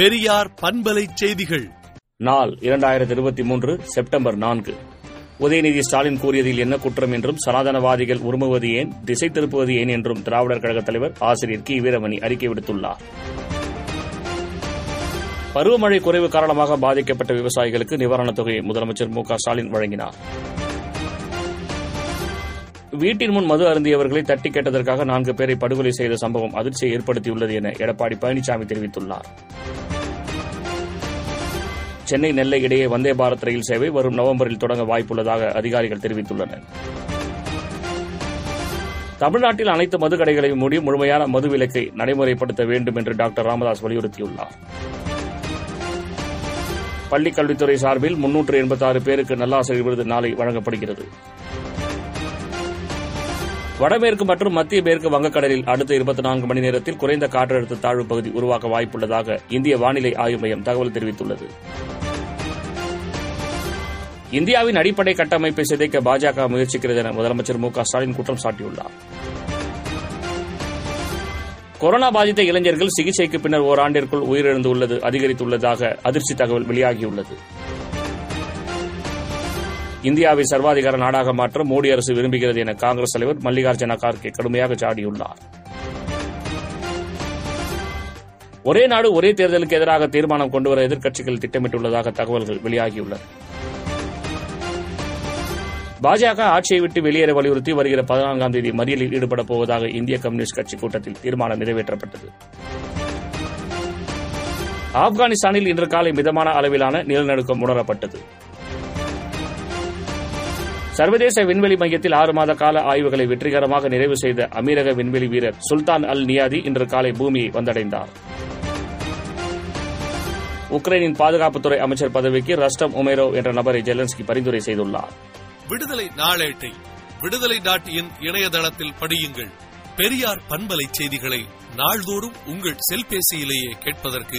பெரியார் பண்பலை செய்திகள். நாள் இரண்டாயிரத்தி இருபத்தி மூன்று செப்டம்பர் நான்கு. உதயநிதி ஸ்டாலின் கூறியதில் என்ன குற்றம் என்றும் சனாதனவாதிகள் உருமுவது ஏன் திசை திருப்புவது ஏன் என்றும் திராவிடர் கழக தலைவர் ஆசிரியர் கி. வீரமணி அறிக்கை விடுத்துள்ளார். பருவமழை குறைவு காரணமாக பாதிக்கப்பட்ட விவசாயிகளுக்கு நிவாரணத் தொகையை முதலமைச்சர் மு க ஸ்டாலின் வழங்கினார். வீட்டின் முன் மது அருந்தியவர்களை தட்டி கேட்டதற்காக நான்கு பேரை படுகொலை செய்த சம்பவம் அதிர்ச்சியை ஏற்படுத்தியுள்ளது என எடப்பாடி பழனிசாமி தெரிவித்துள்ளார். சென்னை நெல்லை இடையே வந்தே பாரத் ரயில் சேவை வரும் நவம்பரில் தொடங்க வாய்ப்புள்ளதாக அதிகாரிகள் தெரிவித்துள்ளனர். தமிழ்நாட்டில் அனைத்து மது கடைகளையும் மூடி முழுமையான மது விலக்கை நடைமுறைப்படுத்த வேண்டும் என்று டாக்டர் ராமதாஸ் வலியுறுத்தியுள்ளார். பள்ளிக் கல்வித்துறை சார்பில் முன்னூற்று எண்பத்தாறு பேருக்கு நல்லாசிரியர் விருது நாளை வழங்கப்படுகிறது. வடமேற்கு மற்றும் மத்திய மேற்கு வங்கக்கடலில் அடுத்த இருபத்தி நான்கு மணி நேரத்தில் குறைந்த காற்றழுத்த தாழ்வு பகுதி உருவாக்க வாய்ப்புள்ளதாக இந்திய வானிலை ஆய்வு மையம் தகவல் தெரிவித்துள்ளது. இந்தியாவின் அடிப்படை கட்டமைப்பை சிதைக்க பாஜக முயற்சிக்கிறது என முதலமைச்சர் மு க ஸ்டாலின் குற்றம் சாட்டியுள்ளார். கொரோனா பாதித்த இளைஞர்கள் சிகிச்சைக்கு பின்னர் ஓராண்டிற்குள் உயிரிழந்துள்ளது அதிகரித்துள்ளதாக அதிர்ச்சி தகவல் வெளியாகியுள்ளது. இந்தியாவை சர்வாதிகார நாடாக மாற்ற மோடி அரசு விரும்புகிறது என காங்கிரஸ் தலைவர் மல்லிகார்ஜுன கார்கே கடுமையாக சாடியுள்ளார் ஒரே நாடு ஒரே தேர்தலுக்கு எதிராக தீர்மானம் கொண்டுவர எதிர்க்கட்சிகள் திட்டமிட்டுள்ளதாக தகவல்கள் வெளியாகியுள்ளன. பாஜக ஆட்சியை விட்டு வெளியேற வலியுறுத்தி வருகிற பதினான்காம் தேதி மறியலில் ஈடுபடப் போவதாக இந்திய கம்யூனிஸ்ட் கட்சி கூட்டத்தில் தீர்மானம் நிறைவேற்றப்பட்டது. ஆப்கானிஸ்தானில் இன்று காலை மிதமான அளவிலான நிலநடுக்கம் உணரப்பட்டது. சர்வதேச விண்வெளி மையத்தில் ஆறு மாத கால ஆய்வுகளை வெற்றிகரமாக நிறைவு செய்த அமீரக விண்வெளி வீரர் சுல்தான் அல் நியாதி இன்று காலை பூமியை வந்தடைந்தார். உக்ரைனின் பாதுகாப்புத்துறை அமைச்சர் பதவிக்கு ரஸ்டம் உமேரோ என்ற நபரை ஜெலன்ஸ்கி பரிந்துரை செய்துள்ளார். விடுதலை நாளேட்டை விடுதலை டாட் இன் இணையதளத்தில் படியுங்கள். பெரியார் பண்பலை செய்திகளை நாள்தோறும் உங்கள் செல்பேசியிலேயே கேட்பதற்கு